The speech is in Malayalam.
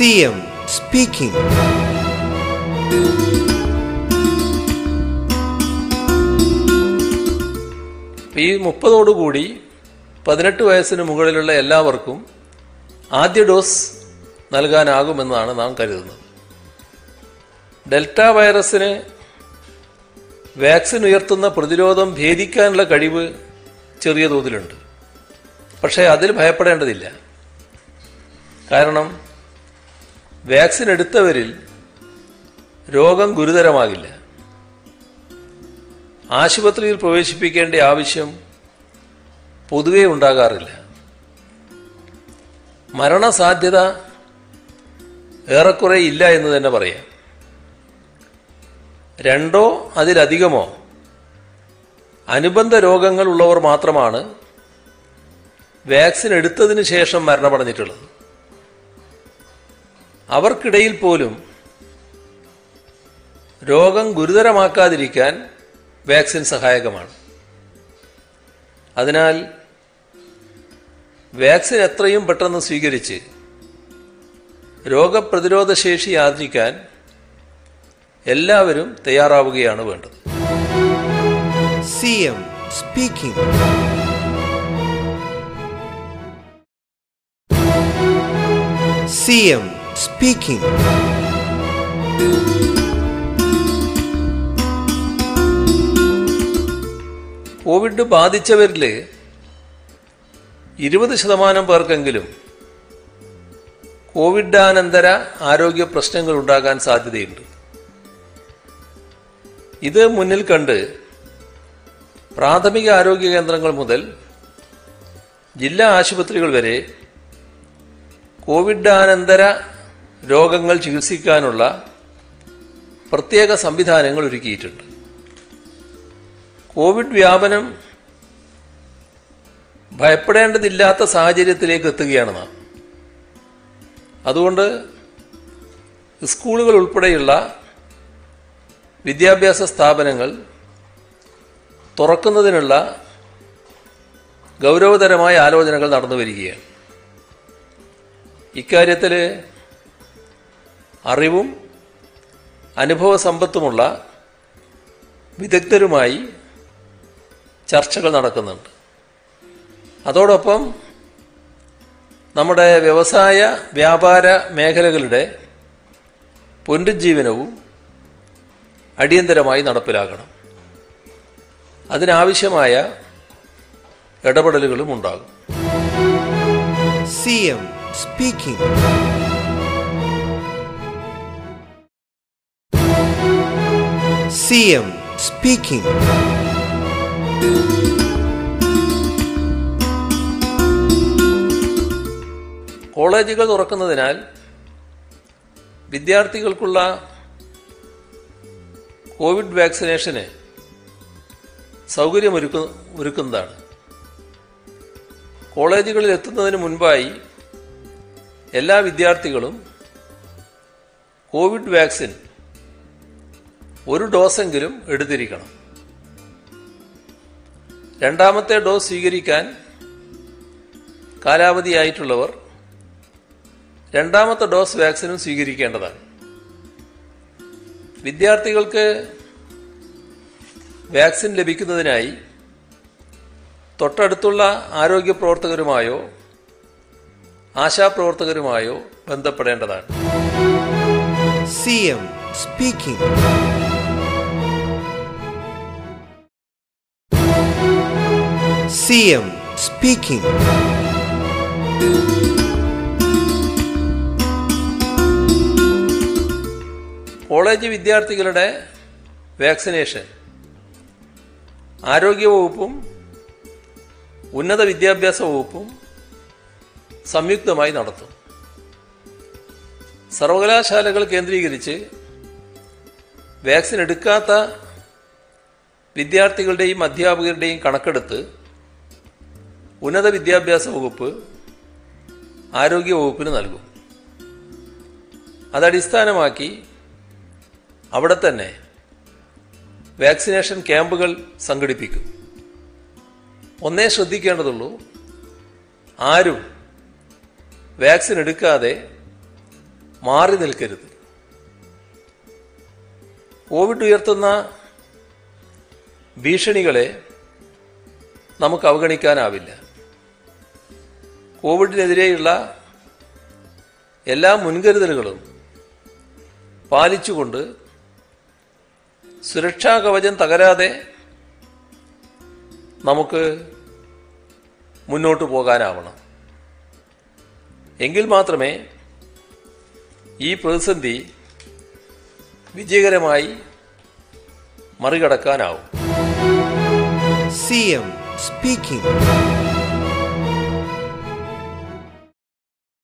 CM സ്പീക്കിംഗ് ഈ മുപ്പതോടുകൂടി പതിനെട്ട് വയസ്സിന് മുകളിലുള്ള എല്ലാവർക്കും ആദ്യ ഡോസ് നൽകാനാകുമെന്നാണ് നാം കരുതുന്നത്. ഡെൽറ്റ വൈറസിന് വാക്സിൻ ഉയർത്തുന്ന പ്രതിരോധം ഭേദിക്കാനുള്ള കഴിവ് ചെറിയ തോതിലുണ്ട്. പക്ഷേ അതിൽ ഭയപ്പെടേണ്ടതില്ല. കാരണം വാക്സിൻ എടുത്തവരിൽ രോഗം ഗുരുതരമാകില്ല. ആശുപത്രിയിൽ പ്രവേശിപ്പിക്കേണ്ട ആവശ്യം പൊതുവെ ഉണ്ടാകാറില്ല. മരണസാധ്യത ഏറെക്കുറെ ഇല്ല എന്ന് തന്നെ പറയാം. രണ്ടോ അതിലധികമോ അനുബന്ധ രോഗങ്ങൾ ഉള്ളവർ മാത്രമാണ് വാക്സിൻ എടുത്തതിന് ശേഷം മരണമടഞ്ഞിട്ടുള്ളത്. അവർക്കിടയിൽ പോലും രോഗം ഗുരുതരമാക്കാതിരിക്കാൻ വാക്സിൻ സഹായകമാണ് അതിനാൽ വാക്സിൻ എത്രയും പെട്ടെന്ന് സ്വീകരിച്ച് രോഗപ്രതിരോധ ശേഷി ആർജിക്കാൻ എല്ലാവരും തയ്യാറാവുകയാണ് വേണ്ടത് CM speaking. CM speaking. Covid ബാധിച്ചവരിൽ ഇരുപത് ശതമാനം പേർക്കെങ്കിലും കോവിഡാനന്തര ആരോഗ്യ പ്രശ്നങ്ങൾ ഉണ്ടാകാൻ സാധ്യതയുണ്ട് ഇത് മുന്നിൽ കണ്ട് പ്രാഥമിക ആരോഗ്യ കേന്ദ്രങ്ങൾ മുതൽ ജില്ലാ ആശുപത്രികൾ വരെ കോവിഡാനന്തര രോഗങ്ങൾ ചികിത്സിക്കാനുള്ള പ്രത്യേക സംവിധാനങ്ങൾ ഒരുക്കിയിട്ടുണ്ട്. കോവിഡ് വ്യാപനം ഭയപ്പെടേണ്ടതില്ലാത്ത സാഹചര്യത്തിലേക്ക് എത്തുകയാണ് നാം. അതുകൊണ്ട് സ്കൂളുകൾ ഉൾപ്പെടെയുള്ള വിദ്യാഭ്യാസ സ്ഥാപനങ്ങൾ തുറക്കുന്നതിനുള്ള ഗൗരവതരമായ ആലോചനകൾ നടന്നു വരികയാണ്. ഇക്കാര്യത്തിൽ അറിവും അനുഭവ സമ്പത്തുമുള്ള വിദഗ്ധരുമായി ചർച്ചകൾ നടക്കുന്നുണ്ട്. അതോടൊപ്പം നമ്മുടെ വ്യവസായ വ്യാപാര മേഖലകളുടെ പുനരുജ്ജീവനവും അടിയന്തരമായി നടപ്പിലാക്കണം അതിനാവശ്യമായ ഇടപെടലുകളും ഉണ്ടാകും. CM speaking. എം സ്പീക്കിംഗ് കോളേജുകൾ തുറക്കുന്നതിനാൽ വിദ്യാർത്ഥികൾക്കുള്ള കോവിഡ് വാക്സിനേഷന് സൗകര്യമൊരുക്കു ഒരുക്കുന്നതാണ് കോളേജുകളിൽ എത്തുന്നതിന് മുൻപായി എല്ലാ വിദ്യാർത്ഥികളും കോവിഡ് വാക്സിൻ ഒരു ഡോസെങ്കിലും എടുത്തിരിക്കണം. രണ്ടാമത്തെ ഡോസ് സ്വീകരിക്കാൻ കാലാവധിയായിട്ടുള്ളവർ രണ്ടാമത്തെ ഡോസ് വാക്സിനും സ്വീകരിക്കേണ്ടതാണ്. വിദ്യാർത്ഥികൾക്ക് വാക്സിൻ ലഭിക്കുന്നതിനായി തൊട്ടടുത്തുള്ള ആരോഗ്യ പ്രവർത്തകരുമായോ ആശാപ്രവർത്തകരുമായോ ബന്ധപ്പെടേണ്ടതാണ്. CM speaking. M speaking college വിദ്യാർത്ഥികളുടെ വാക്സിനേഷൻ ആരോഗ്യവകുപ്പും ഉന്നത വിദ്യാഭ്യാസ വകുപ്പും സംയുക്തമായി നടത്തും സർവകലാശാലകൾ കേന്ദ്രീകരിച്ച് വാക്സിൻ എടുക്കാത്ത വിദ്യാർത്ഥികളുടെയും അധ്യാപകരുടെയും കണക്കെടുത്ത് ഉന്നത വിദ്യാഭ്യാസ വകുപ്പ് ആരോഗ്യ വകുപ്പിന് നൽകും. അതടിസ്ഥാനമാക്കി അവിടെ തന്നെ വാക്സിനേഷൻ ക്യാമ്പുകൾ സംഘടിപ്പിക്കും. ഒന്നേ ശ്രദ്ധിക്കേണ്ടതുള്ളൂ ആരും വാക്സിൻ എടുക്കാതെ മാറി നിൽക്കരുത്. കോവിഡ് ഉയർത്തുന്ന ഭീഷണികളെ നമുക്ക് അവഗണിക്കാനാവില്ല. കോവിഡിനെതിരെയുള്ള എല്ലാ മുൻകരുതലുകളും പാലിച്ചുകൊണ്ട് സുരക്ഷാ കവചം തകരാതെ നമുക്ക് മുന്നോട്ട് പോകാനാവണം എങ്കിൽ മാത്രമേ ഈ പ്രതിസന്ധി വിജയകരമായി മറികടക്കാനാവും എം speaking.